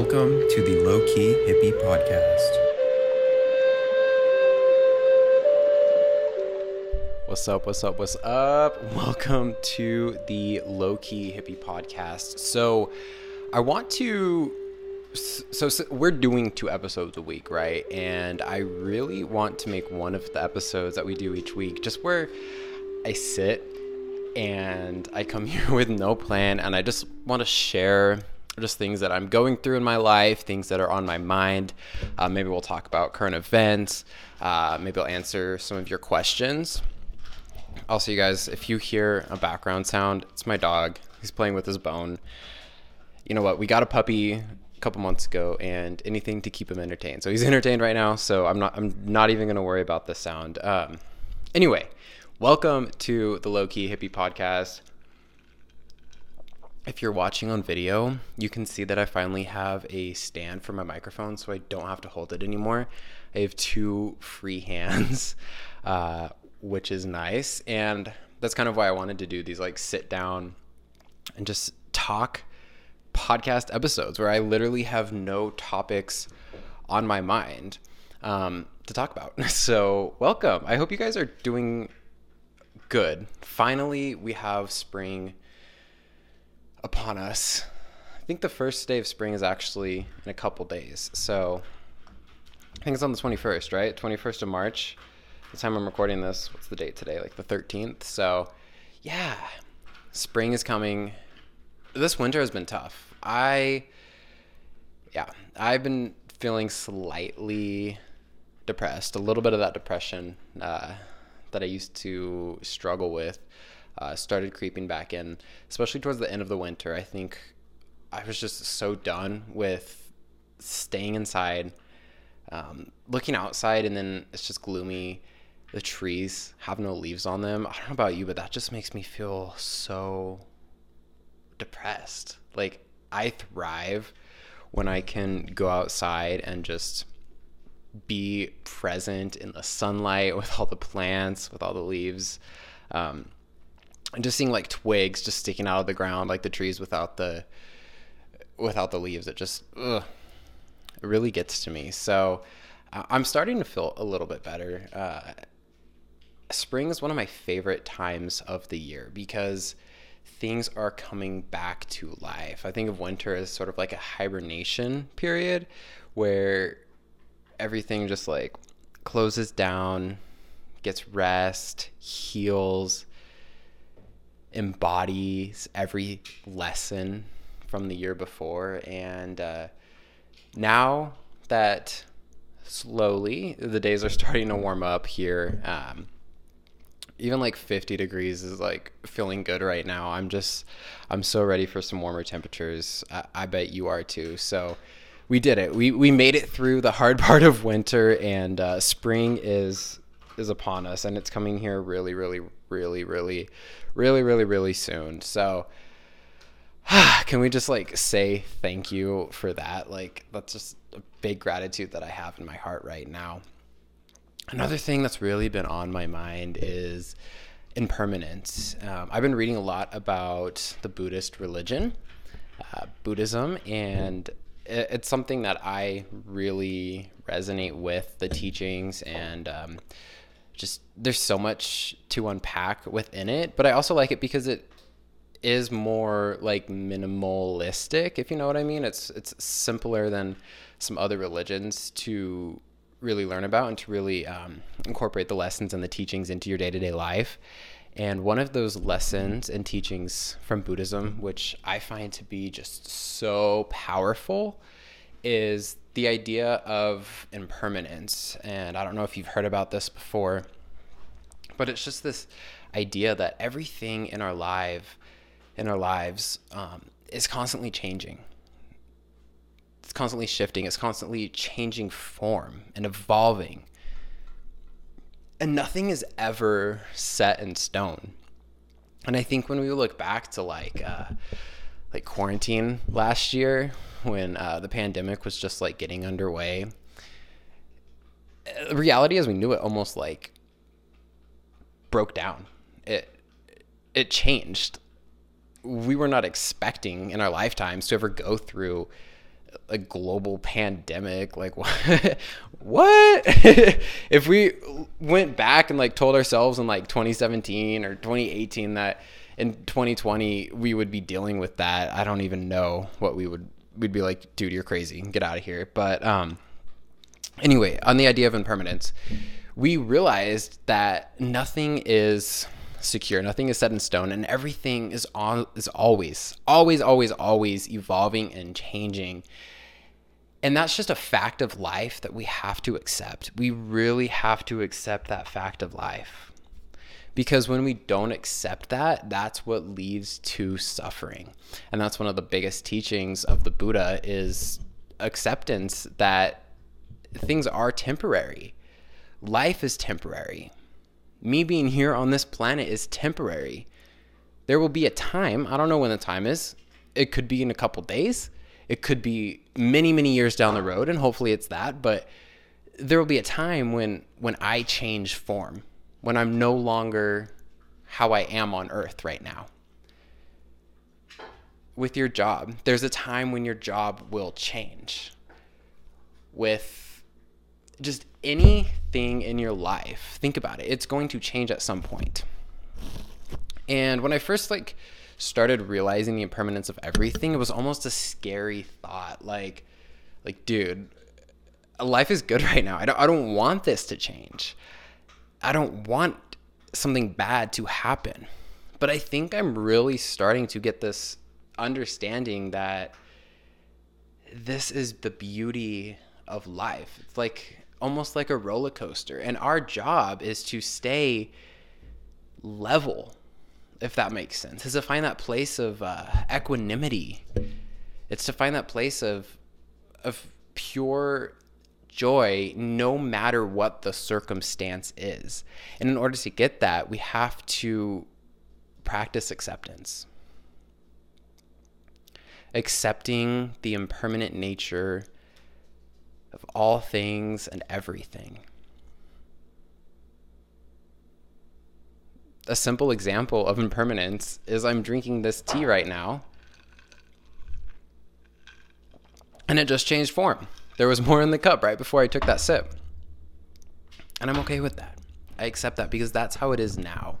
Welcome to the Low Key Hippie Podcast. What's up? What's up? What's up? Welcome to the Low Key Hippie Podcast. So, I want to. So, so, we're doing two episodes a week, right? And I really want to make one of the episodes that we do each week just where I sit and I come here with no plan and I just want to share just things that I'm going through in my life, things that are on my mind. Uh, maybe we'll talk about current events. Uh, maybe I'll answer some of your questions. Also, you guys, if you hear a background sound, it's my dog. He's playing with his bone. You know what? We got a puppy a couple months ago, and anything to keep him entertained. So he's entertained right now. So I'm not. I'm not even gonna worry about the sound. Um, anyway, welcome to the Low Key Hippie Podcast if you're watching on video, you can see that I finally have a stand for my microphone so I don't have to hold it anymore. I have two free hands, uh, which is nice. And that's kind of why I wanted to do these like sit down and just talk podcast episodes where I literally have no topics on my mind um, to talk about. So, welcome. I hope you guys are doing good. Finally, we have spring upon us. I think the first day of spring is actually in a couple days. So I think it's on the 21st, right? 21st of March. The time I'm recording this, what's the date today? Like the 13th. So yeah, spring is coming. This winter has been tough. I, yeah, I've been feeling slightly depressed, a little bit of that depression uh, that I used to struggle with uh, started creeping back in, especially towards the end of the winter. I think I was just so done with staying inside, um, looking outside, and then it's just gloomy. The trees have no leaves on them. I don't know about you, but that just makes me feel so depressed. Like, I thrive when I can go outside and just be present in the sunlight with all the plants, with all the leaves. Um, and just seeing like twigs just sticking out of the ground, like the trees without the without the leaves. It just ugh, it really gets to me. So I'm starting to feel a little bit better. Uh, spring is one of my favorite times of the year because things are coming back to life. I think of winter as sort of like a hibernation period where everything just like closes down, gets rest, heals, embodies every lesson from the year before. And uh, now that slowly the days are starting to warm up here, um, even like 50 degrees is like feeling good right now. I'm just, I'm so ready for some warmer temperatures. I, I bet you are too. So, we did it. We we made it through the hard part of winter, and uh, spring is is upon us, and it's coming here really, really, really, really, really, really, really soon. So, can we just like say thank you for that? Like, that's just a big gratitude that I have in my heart right now. Another thing that's really been on my mind is impermanence. Um, I've been reading a lot about the Buddhist religion, uh, Buddhism, and it's something that I really resonate with the teachings and um, just there's so much to unpack within it, but I also like it because it is more like minimalistic, if you know what I mean. It's it's simpler than some other religions to really learn about and to really um, incorporate the lessons and the teachings into your day to day life. And one of those lessons and teachings from Buddhism, which I find to be just so powerful, is the idea of impermanence. And I don't know if you've heard about this before, but it's just this idea that everything in our life, in our lives, um, is constantly changing. It's constantly shifting. It's constantly changing form and evolving. And nothing is ever set in stone. And I think when we look back to like, uh, like quarantine last year when uh, the pandemic was just like getting underway. The reality as we knew it almost like broke down. It it changed. We were not expecting in our lifetimes to ever go through a global pandemic. Like what? if we went back and like told ourselves in like 2017 or 2018 that in 2020 we would be dealing with that, I don't even know what we would. We'd be like, dude, you're crazy. Get out of here. But um, anyway, on the idea of impermanence, we realized that nothing is secure. Nothing is set in stone, and everything is on is always, always, always, always evolving and changing. And that's just a fact of life that we have to accept. We really have to accept that fact of life. Because when we don't accept that, that's what leads to suffering. And that's one of the biggest teachings of the Buddha is acceptance that things are temporary. Life is temporary me being here on this planet is temporary. There will be a time, I don't know when the time is. It could be in a couple days. It could be many, many years down the road and hopefully it's that, but there will be a time when when I change form, when I'm no longer how I am on earth right now. With your job, there's a time when your job will change. With just anything in your life, think about it. It's going to change at some point. And when I first like started realizing the impermanence of everything, it was almost a scary thought. Like, like, dude, life is good right now. I don't, I don't want this to change. I don't want something bad to happen. But I think I'm really starting to get this understanding that this is the beauty of life. It's like almost like a roller coaster. And our job is to stay level, if that makes sense, is to find that place of uh, equanimity. It's to find that place of of pure joy no matter what the circumstance is. And in order to get that, we have to practice acceptance. Accepting the impermanent nature of all things and everything. A simple example of impermanence is I'm drinking this tea right now, and it just changed form. There was more in the cup right before I took that sip. And I'm okay with that. I accept that because that's how it is now.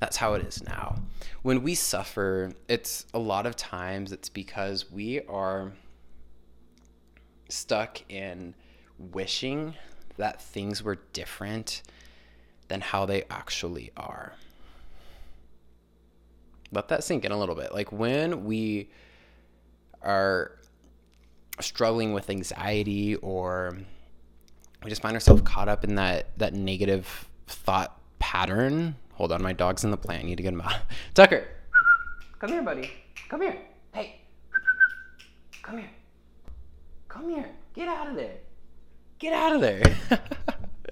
That's how it is now. When we suffer, it's a lot of times it's because we are stuck in wishing that things were different than how they actually are. Let that sink in a little bit. Like when we are struggling with anxiety or we just find ourselves caught up in that that negative thought pattern. Hold on, my dog's in the plant. I need to get him out. Tucker, come here, buddy. Come here. Hey, come here. Come here. Get out of there. Get out of there.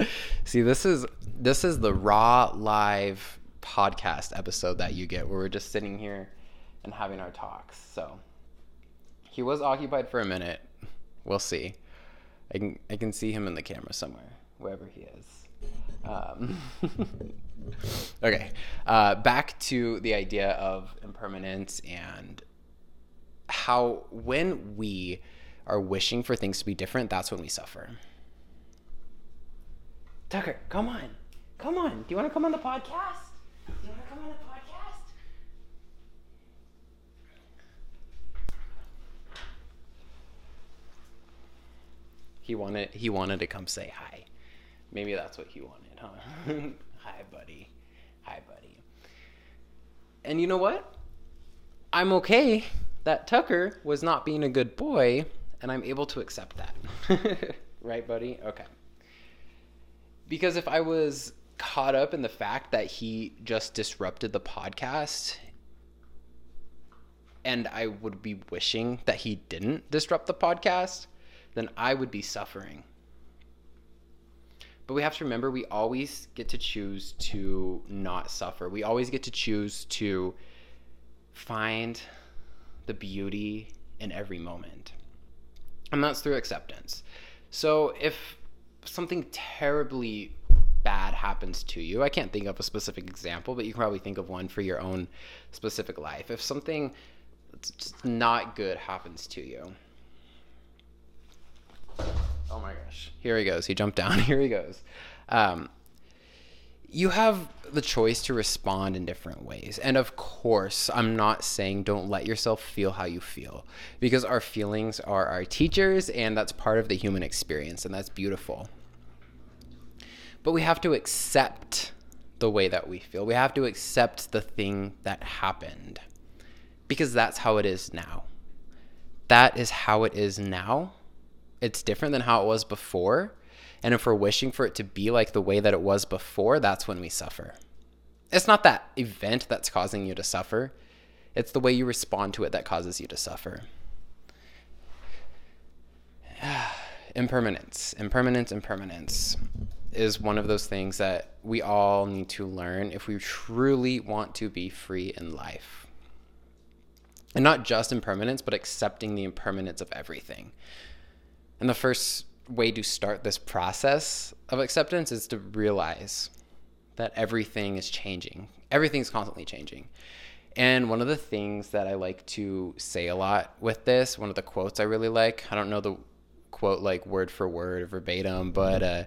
See, this is this is the raw live podcast episode that you get where we're just sitting here and having our talks. So he was occupied for a minute. We'll see. I can I can see him in the camera somewhere, wherever he is. Um, okay, uh, back to the idea of impermanence and how when we are wishing for things to be different, that's when we suffer. Tucker, come on. Come on. Do you want to come on the podcast? Do you want to come on the podcast? He wanted he wanted to come say hi. Maybe that's what he wanted, huh? hi, buddy. Hi, buddy. And you know what? I'm okay that Tucker was not being a good boy and I'm able to accept that. right, buddy? Okay. Because if I was caught up in the fact that he just disrupted the podcast and I would be wishing that he didn't disrupt the podcast, then I would be suffering. But we have to remember we always get to choose to not suffer. We always get to choose to find the beauty in every moment and that's through acceptance. So if something terribly bad happens to you, I can't think of a specific example, but you can probably think of one for your own specific life. If something not good happens to you. Oh my gosh. Here he goes. He jumped down. Here he goes. Um, you have the choice to respond in different ways. And of course, I'm not saying don't let yourself feel how you feel because our feelings are our teachers and that's part of the human experience and that's beautiful. But we have to accept the way that we feel. We have to accept the thing that happened because that's how it is now. That is how it is now. It's different than how it was before and if we're wishing for it to be like the way that it was before, that's when we suffer. It's not that event that's causing you to suffer, it's the way you respond to it that causes you to suffer. impermanence, impermanence, impermanence is one of those things that we all need to learn if we truly want to be free in life. And not just impermanence, but accepting the impermanence of everything. And the first way to start this process of acceptance is to realize that everything is changing. Everything's constantly changing. And one of the things that I like to say a lot with this, one of the quotes I really like, I don't know the quote like word for word verbatim, but uh,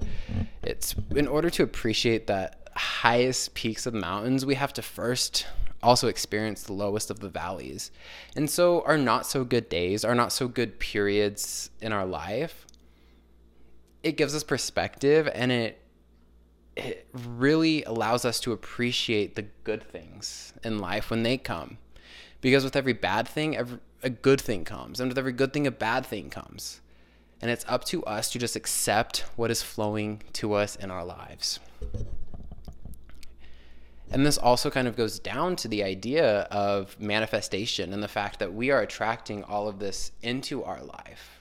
it's in order to appreciate the highest peaks of the mountains, we have to first also experience the lowest of the valleys. And so, our not so good days, our not so good periods in our life, it gives us perspective and it it really allows us to appreciate the good things in life when they come. Because with every bad thing, every, a good thing comes. And with every good thing, a bad thing comes. And it's up to us to just accept what is flowing to us in our lives. And this also kind of goes down to the idea of manifestation and the fact that we are attracting all of this into our life.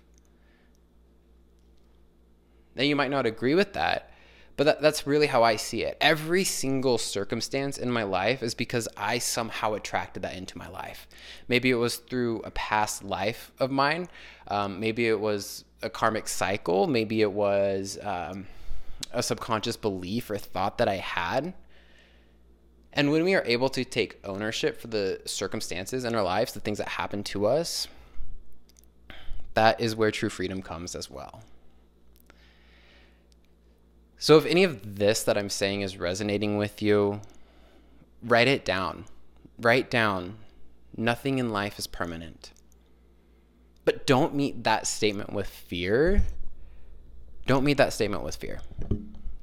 Now, you might not agree with that, but that, that's really how I see it. Every single circumstance in my life is because I somehow attracted that into my life. Maybe it was through a past life of mine. Um, maybe it was a karmic cycle. Maybe it was um, a subconscious belief or thought that I had. And when we are able to take ownership for the circumstances in our lives, the things that happen to us, that is where true freedom comes as well. So, if any of this that I'm saying is resonating with you, write it down. Write down nothing in life is permanent. But don't meet that statement with fear. Don't meet that statement with fear.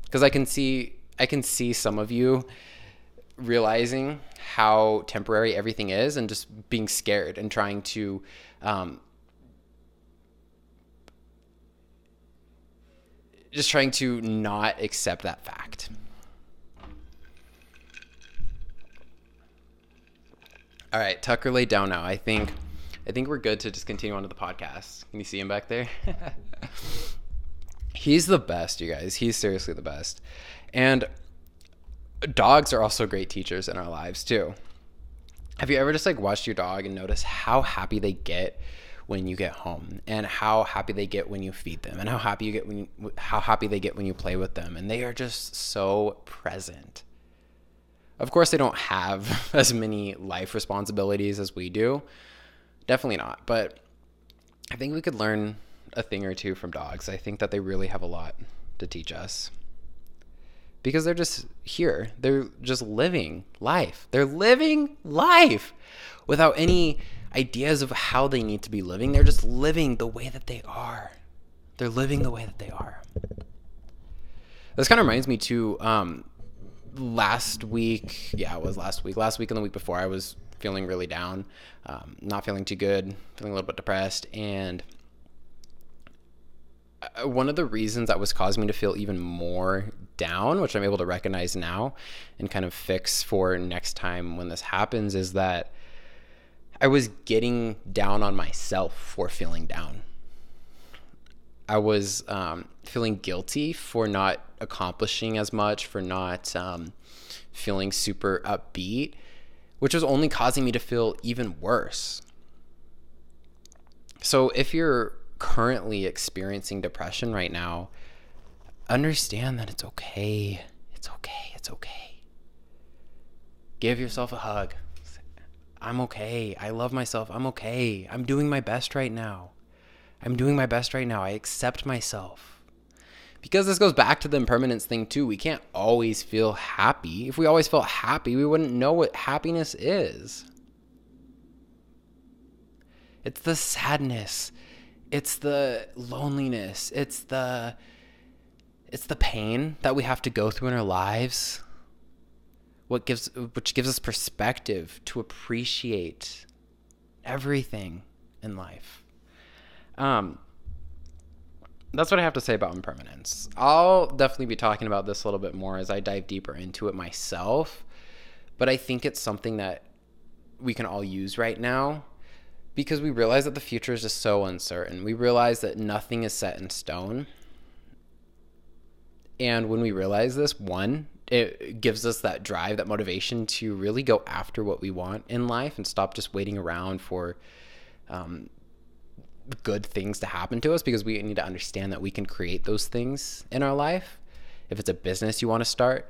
Because I can see I can see some of you realizing how temporary everything is and just being scared and trying to um, just trying to not accept that fact. All right, Tucker laid down now. I think I think we're good to just continue on to the podcast. Can you see him back there? He's the best, you guys. He's seriously the best. And dogs are also great teachers in our lives too. Have you ever just like watched your dog and noticed how happy they get when you get home and how happy they get when you feed them and how happy you get when you, how happy they get when you play with them and they are just so present. Of course they don't have as many life responsibilities as we do. Definitely not, but I think we could learn a thing or two from dogs. I think that they really have a lot to teach us. Because they're just here. They're just living life. They're living life without any ideas of how they need to be living. They're just living the way that they are. They're living the way that they are. This kind of reminds me too. um, last week. Yeah, it was last week. Last week and the week before, I was feeling really down, um, not feeling too good, feeling a little bit depressed. And one of the reasons that was causing me to feel even more down, which I'm able to recognize now and kind of fix for next time when this happens, is that I was getting down on myself for feeling down. I was um, feeling guilty for not accomplishing as much, for not um, feeling super upbeat, which was only causing me to feel even worse. So, if you're currently experiencing depression right now, understand that it's okay. It's okay. It's okay. Give yourself a hug. I'm okay. I love myself. I'm okay. I'm doing my best right now. I'm doing my best right now. I accept myself. Because this goes back to the impermanence thing too. We can't always feel happy. If we always felt happy, we wouldn't know what happiness is. It's the sadness. It's the loneliness. It's the it's the pain that we have to go through in our lives. What gives which gives us perspective to appreciate everything in life. Um that's what I have to say about impermanence. I'll definitely be talking about this a little bit more as I dive deeper into it myself, but I think it's something that we can all use right now because we realize that the future is just so uncertain. We realize that nothing is set in stone. And when we realize this, one, it gives us that drive, that motivation to really go after what we want in life and stop just waiting around for um, good things to happen to us because we need to understand that we can create those things in our life. If it's a business you want to start,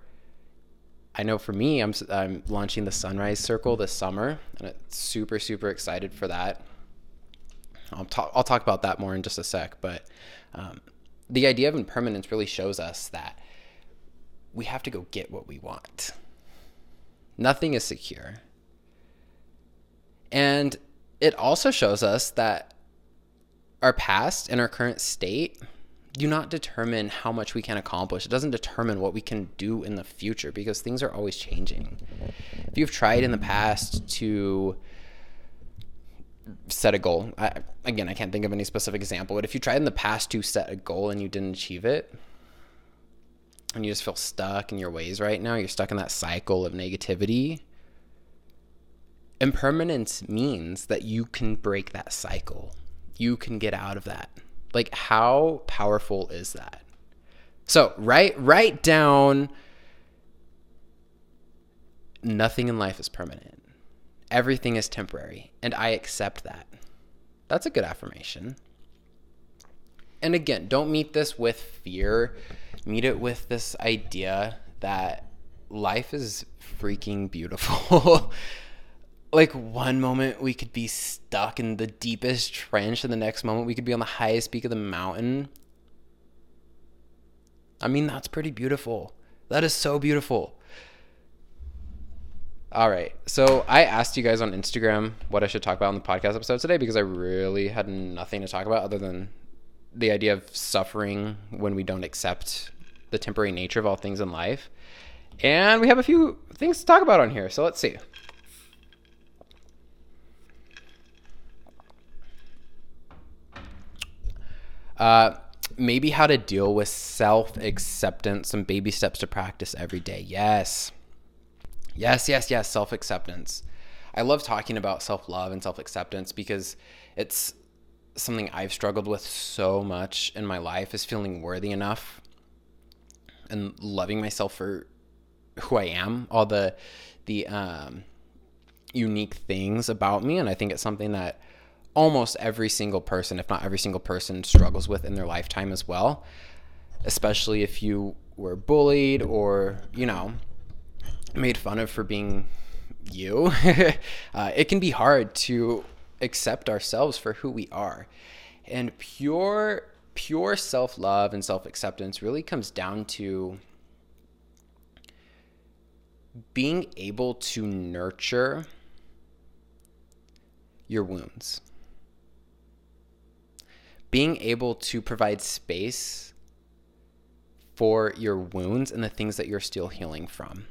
I know for me, I'm, I'm launching the Sunrise Circle this summer, and I'm super, super excited for that. I'll talk, I'll talk about that more in just a sec, but um, the idea of impermanence really shows us that we have to go get what we want. Nothing is secure. And it also shows us that our past and our current state do not determine how much we can accomplish. It doesn't determine what we can do in the future because things are always changing. If you've tried in the past to set a goal, I, again, I can't think of any specific example, but if you tried in the past to set a goal and you didn't achieve it, and you just feel stuck in your ways right now, you're stuck in that cycle of negativity. Impermanence means that you can break that cycle. You can get out of that like how powerful is that? So, write write down nothing in life is permanent. Everything is temporary, and I accept that. That's a good affirmation. And again, don't meet this with fear. Meet it with this idea that life is freaking beautiful. like one moment we could be stuck in the deepest trench and the next moment we could be on the highest peak of the mountain. I mean that's pretty beautiful. That is so beautiful. All right. So i asked you guys on instagram what i should talk about in the podcast episode today because i really had nothing to talk about other than the idea of suffering when we don't accept the temporary nature of all things in life and we have a few things to talk about on here so let's see Uh, maybe how to deal with self acceptance, some baby steps to practice every day. Yes. Yes, yes, yes, self acceptance. I love talking about self love and self acceptance because it's something I've struggled with so much in my life is feeling worthy enough and loving myself for who I am, all the the um, unique things about me, and I think it's something that almost every single person, if not every single person, struggles with in their lifetime as well. Especially if you were bullied or, you know, made fun of for being you. uh, it can be hard to accept ourselves for who we are. And pure pure self-love and self-acceptance really comes down to being able to nurture your wounds being able to provide space for your wounds and the things that you're still healing from.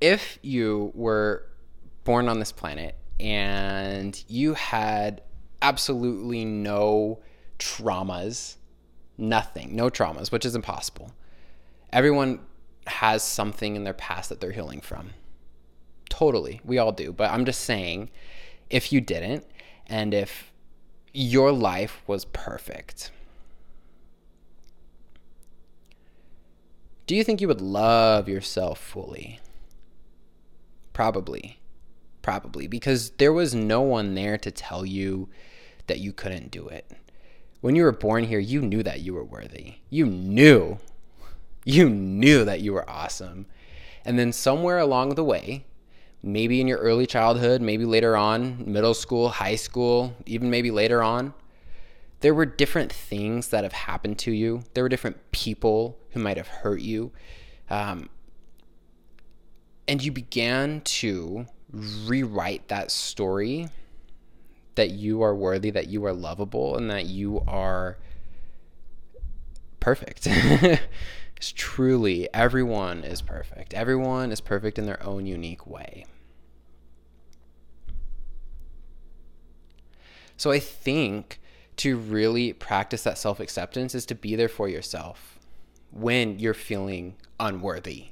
If you were born on this planet and you had absolutely no traumas, nothing, no traumas, which is impossible. Everyone has something in their past that they're healing from. Totally. We all do. But I'm just saying, if you didn't, and if your life was perfect, do you think you would love yourself fully? Probably. Probably. Because there was no one there to tell you that you couldn't do it. When you were born here, you knew that you were worthy. You knew. You knew that you were awesome. And then somewhere along the way, maybe in your early childhood, maybe later on, middle school, high school, even maybe later on, there were different things that have happened to you. There were different people who might have hurt you. Um, and you began to rewrite that story that you are worthy, that you are lovable, and that you are perfect. it's truly everyone is perfect. Everyone is perfect in their own unique way. So I think to really practice that self acceptance is to be there for yourself when you're feeling unworthy,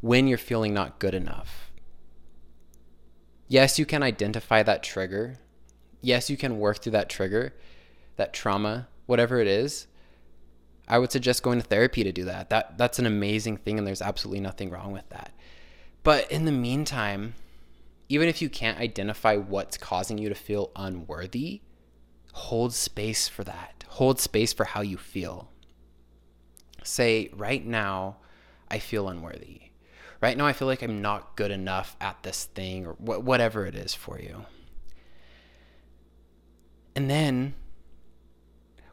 when you're feeling not good enough. Yes, you can identify that trigger. Yes, you can work through that trigger, that trauma, whatever it is. I would suggest going to therapy to do that. That that's an amazing thing and there's absolutely nothing wrong with that. But in the meantime, even if you can't identify what's causing you to feel unworthy, hold space for that. Hold space for how you feel. Say, right now, I feel unworthy. Right now, I feel like I'm not good enough at this thing or wh- whatever it is for you. And then,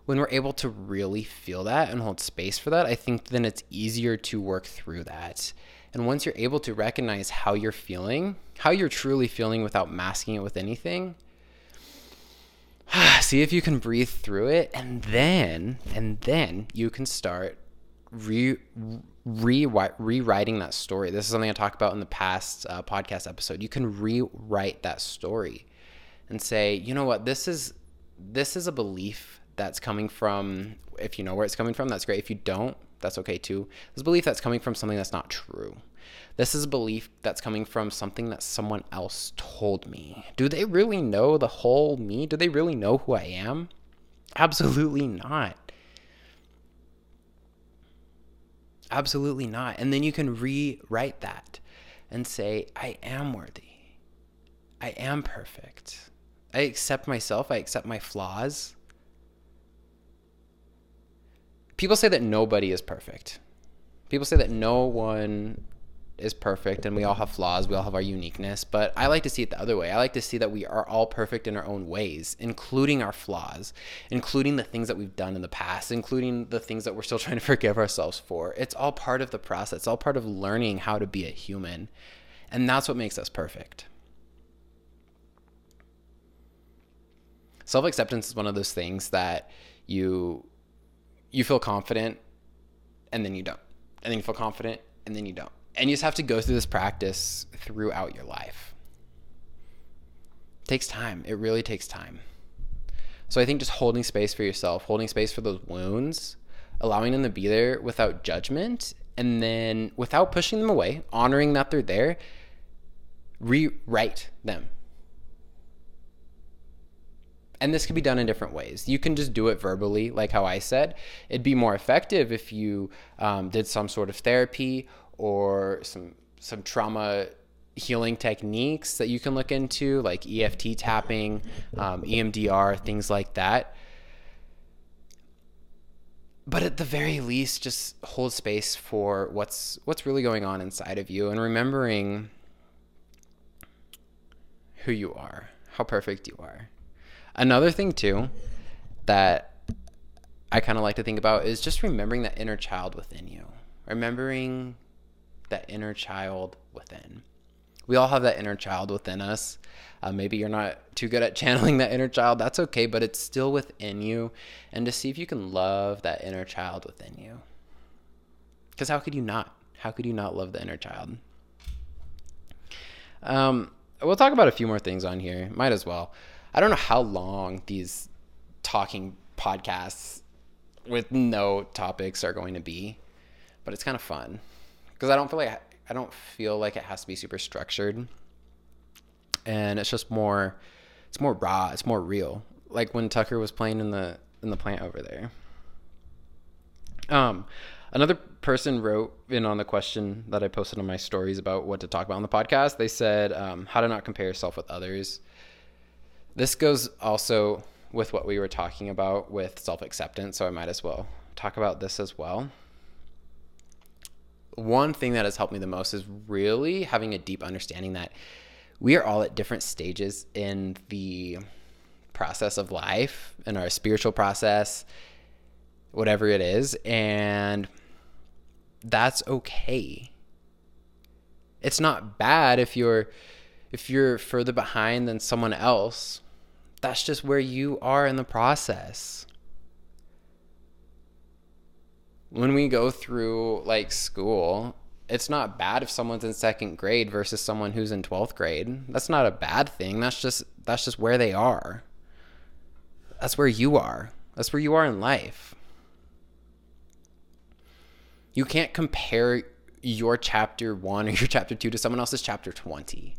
when we're able to really feel that and hold space for that, I think then it's easier to work through that. And once you're able to recognize how you're feeling, how you're truly feeling without masking it with anything, see if you can breathe through it and then and then you can start re, re, rewriting that story. This is something i talked about in the past uh, podcast episode. You can rewrite that story and say you know what? This is this is a belief that's coming from if you know where it's coming from that's great if you don't that's okay too this belief that's coming from something that's not true this is a belief that's coming from something that someone else told me. Do they really know the whole me? Do they really know who I am? Absolutely not. Absolutely not. And then you can rewrite that and say, I am worthy. I am perfect. I accept myself. I accept my flaws. People say that nobody is perfect. People say that no one is perfect and we all have flaws, we all have our uniqueness, but I like to see it the other way. I like to see that we are all perfect in our own ways, including our flaws, including the things that we've done in the past, including the things that we're still trying to forgive ourselves for. It's all part of the process. It's all part of learning how to be a human. And that's what makes us perfect. Self-acceptance is one of those things that you you feel confident and then you don't. And then you feel confident and then you don't and you just have to go through this practice throughout your life. It takes time. It really takes time. So I think just holding space for yourself, holding space for those wounds, allowing them to be there without judgment, and then without pushing them away, honoring that they're there, rewrite them. And this can be done in different ways. You can just do it verbally, like how I said. It'd be more effective if you um, did some sort of therapy or some some trauma healing techniques that you can look into, like EFT tapping, um, EMDR, things like that. But at the very least, just hold space for what's what's really going on inside of you, and remembering who you are, how perfect you are. Another thing too that I kind of like to think about is just remembering that inner child within you, remembering that inner child within. We all have that inner child within us. Uh, maybe you're not too good at channeling that inner child. That's okay, but it's still within you. And to see if you can love that inner child within you. Because how could you not? How could you not love the inner child? Um, we'll talk about a few more things on here. Might as well. I don't know how long these talking podcasts with no topics are going to be, but it's kind of fun because I don't feel like I don't feel like it has to be super structured, and it's just more, it's more raw, it's more real. Like when Tucker was playing in the in the plant over there. Um, another person wrote in on the question that I posted on my stories about what to talk about on the podcast. They said um, how to not compare yourself with others. This goes also with what we were talking about with self acceptance, so I might as well talk about this as well one thing that has helped me the most is really having a deep understanding that we are all at different stages in the process of life and our spiritual process, whatever it is. And that's okay. It's not bad if you're if you're further behind than someone else. That's just where you are in the process. When we go through like school, it's not bad if someone's in second grade versus someone who's in 12th grade. That's not a bad thing. That's just that's just where they are. That's where you are. That's where you are in life. You can't compare your chapter 1 or your chapter 2 to someone else's chapter 20.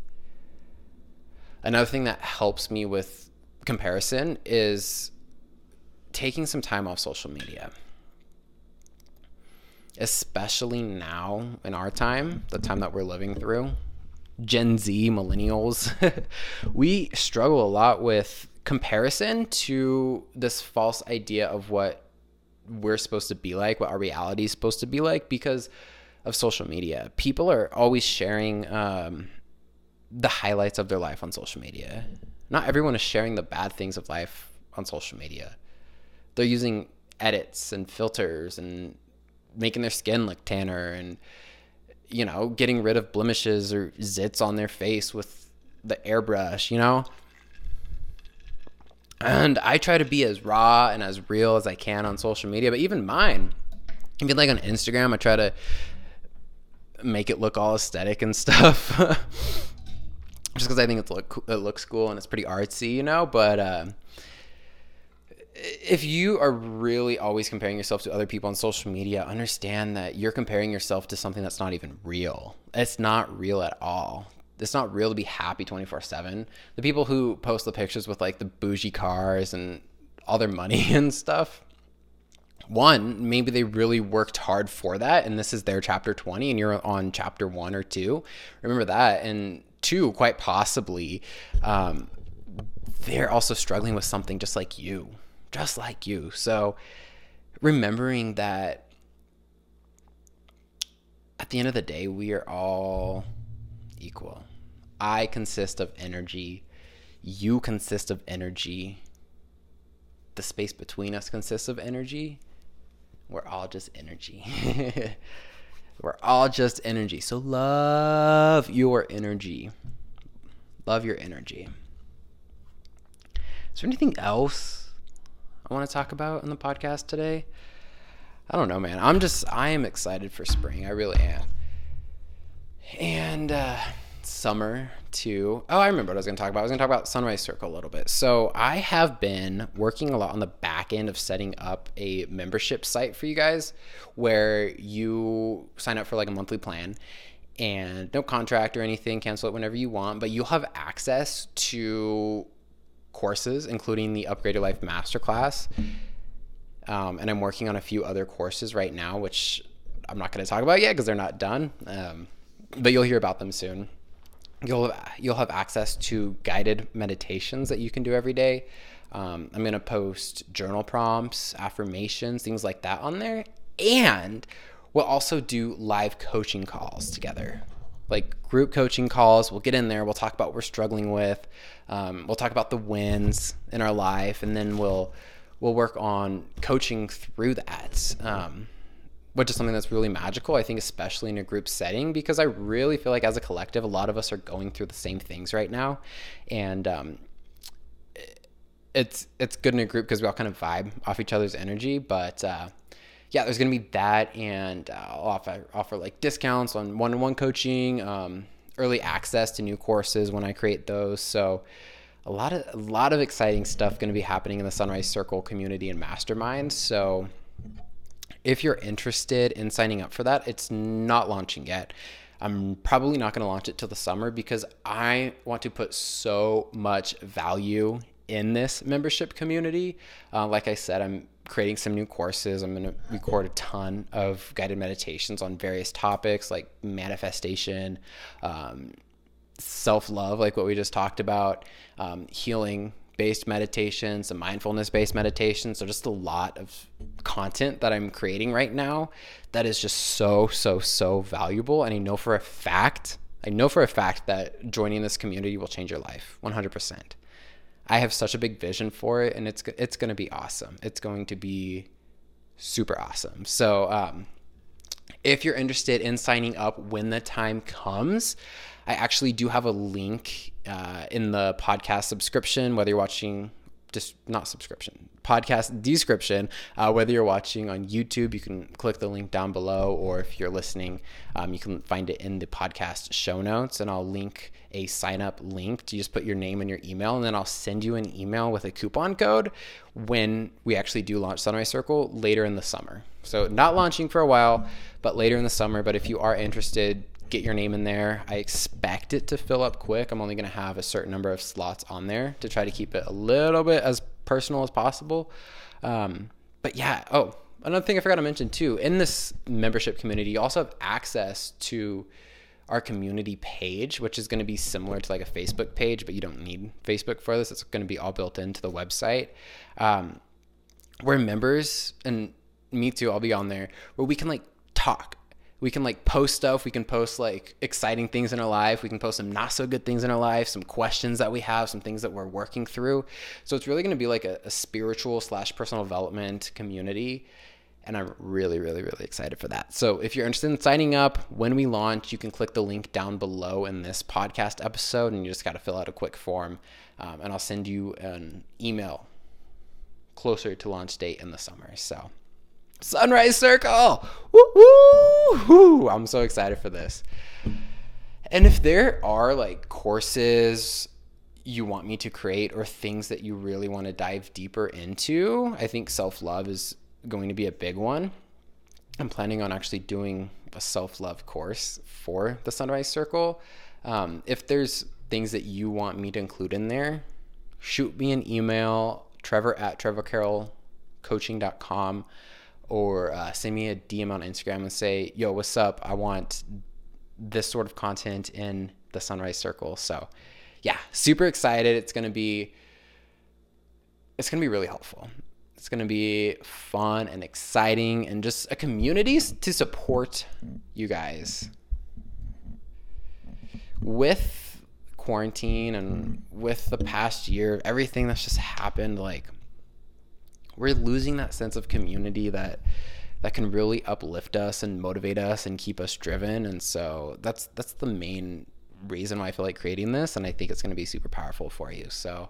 Another thing that helps me with comparison is taking some time off social media especially now in our time, the time that we're living through, Gen Z, millennials, we struggle a lot with comparison to this false idea of what we're supposed to be like, what our reality is supposed to be like because of social media. People are always sharing um, the highlights of their life on social media. Not everyone is sharing the bad things of life on social media. They're using edits and filters and making their skin look tanner and you know getting rid of blemishes or zits on their face with the airbrush you know and i try to be as raw and as real as i can on social media but even mine even like on instagram i try to make it look all aesthetic and stuff just because i think it's look, it looks cool and it's pretty artsy you know but uh, if you are really always comparing yourself to other people on social media, understand that you're comparing yourself to something that's not even real. It's not real at all. It's not real to be happy 24 7. The people who post the pictures with like the bougie cars and all their money and stuff, one, maybe they really worked hard for that and this is their chapter 20 and you're on chapter one or two. Remember that. And two, quite possibly, um, they're also struggling with something just like you just like you. So remembering that at the end of the day, we are all equal. I consist of energy. You consist of energy. The space between us consists of energy. We're all just energy. We're all just energy. So love your energy. Love your energy. Is there anything else I want to talk about in the podcast today? I don't know, man. I'm just, I am excited for spring. I really am. And uh, summer too. Oh, I remember what I was going to talk about. I was going to talk about Sunrise Circle a little bit. So I have been working a lot on the back end of setting up a membership site for you guys where you sign up for like a monthly plan and no contract or anything, cancel it whenever you want, but you'll have access to courses, including the Upgrade Your Life Masterclass. Um, and I'm working on a few other courses right now, which I'm not going to talk about yet because they're not done. Um, but you'll hear about them soon. You'll you'll have access to guided meditations that you can do every day. Um, I'm to post journal prompts, affirmations, things like that on there. And we'll also do live coaching calls together like group coaching calls. We'll get in there. We'll talk about what we're struggling with. Um, we'll talk about the wins in our life, and then we'll we'll work on coaching through that, um, which is something that's really magical. I think, especially in a group setting, because I really feel like as a collective, a lot of us are going through the same things right now, and um, it's it's good in a group because we all kind of vibe off each other's energy, but. Uh, yeah, there's gonna be that, and uh, I'll offer offer like discounts on one-on-one coaching, um, early access to new courses when I create those. So a lot of a lot of exciting stuff going to be happening in the Sunrise Circle community and mastermind. So if you're interested in signing up for that, it's not launching yet. I'm probably not going to launch it till the summer because I want to put so much value in this membership community. Uh, like I said, I'm creating some new courses. I'm going to record a ton of guided meditations on various topics like manifestation, um, self love, like what we just talked about, um, healing based meditations, some mindfulness based meditations. So, just a lot of content that I'm creating right now that is just so, so, so valuable. And I know for a fact, I know for a fact that joining this community will change your life 100%. I have such a big vision for it, and it's it's going to be awesome. It's going to be super awesome. So, um, if you're interested in signing up when the time comes, I actually do have a link uh, in the podcast subscription, whether you're watching just not subscription. Podcast description uh, whether you're watching on youtube you can click the link down below or if you're listening um, you can find it in the podcast show notes and i'll link a sign up link. To just put your name and your email and then i'll send you an email with a coupon code when we actually do launch sunrise circle later in the summer. So not launching for a while but later in the summer but if you are interested get your name in there. I expect it to fill up quick. I'm only going to have a certain number of slots on there to try to keep it a little bit as personal as possible. Um, but yeah, oh, another thing I forgot to mention too in this membership community, you also have access to our community page, which is going to be similar to like a Facebook page, but you don't need Facebook for this. It's going to be all built into the website. Um, where members and me too, I'll be on there where we can like talk we can like post stuff. We can post like exciting things in our life. We can post some not so good things in our life, some questions that we have, some things that we're working through. So it's really going to be like a, a spiritual slash personal development community. And I'm really, really, really excited for that. So if you're interested in signing up when we launch, you can click the link down below in this podcast episode and you just got to fill out a quick form. Um, and I'll send you an email closer to launch date in the summer. So Sunrise Circle. Woo woo! I'm so excited for this. And if there are like courses you want me to create or things that you really want to dive deeper into, I think self love is going to be a big one. I'm planning on actually doing a self love course for the Sunrise Circle. Um, if there's things that you want me to include in there, shoot me an email, trevor at trevorcarrollcoaching.com or uh, send me a DM on Instagram and say, yo, what's up? I want this sort of content in the Sunrise Circle. So, yeah, super excited. It's going to be it's going to be really helpful. It's going to be fun and exciting and just a community to support you guys. With quarantine and with the past year, everything that's just happened like we're losing that sense of community that that can really uplift us and motivate us and keep us driven. And so that's that's the main reason why I feel like creating this and I think it's going to be super powerful for you. So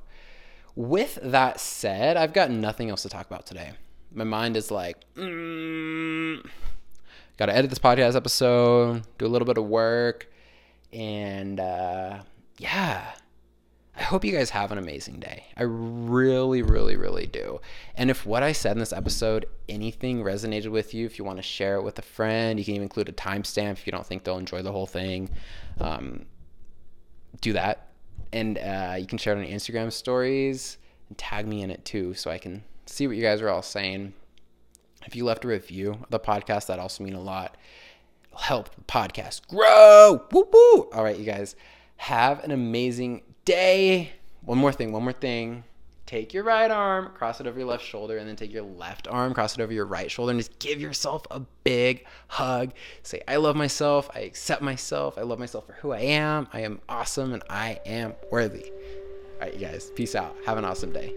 with that said I've got nothing else to talk about today. My mind is like mm, got to edit this podcast episode do a little bit of work and uh, yeah I hope you guys have an amazing day. I really, really, really do. And if what I said in this episode, anything resonated with you, if you want to share it with a friend, you can even include a timestamp if you don't think they'll enjoy the whole thing. Um, do that. And uh, you can share it on Instagram stories and tag me in it too so I can see what you guys are all saying. If you left a review of the podcast, that also mean a lot. It'll help the podcast grow. Woo woo. All right, you guys. Have an amazing day. One more thing, one more thing. Take your right arm, cross it over your left shoulder, and then take your left arm, cross it over your right shoulder, and just give yourself a big hug. Say, I love myself. I accept myself. I love myself for who I am. I am awesome and I am worthy. All right, you guys, peace out. Have an awesome day.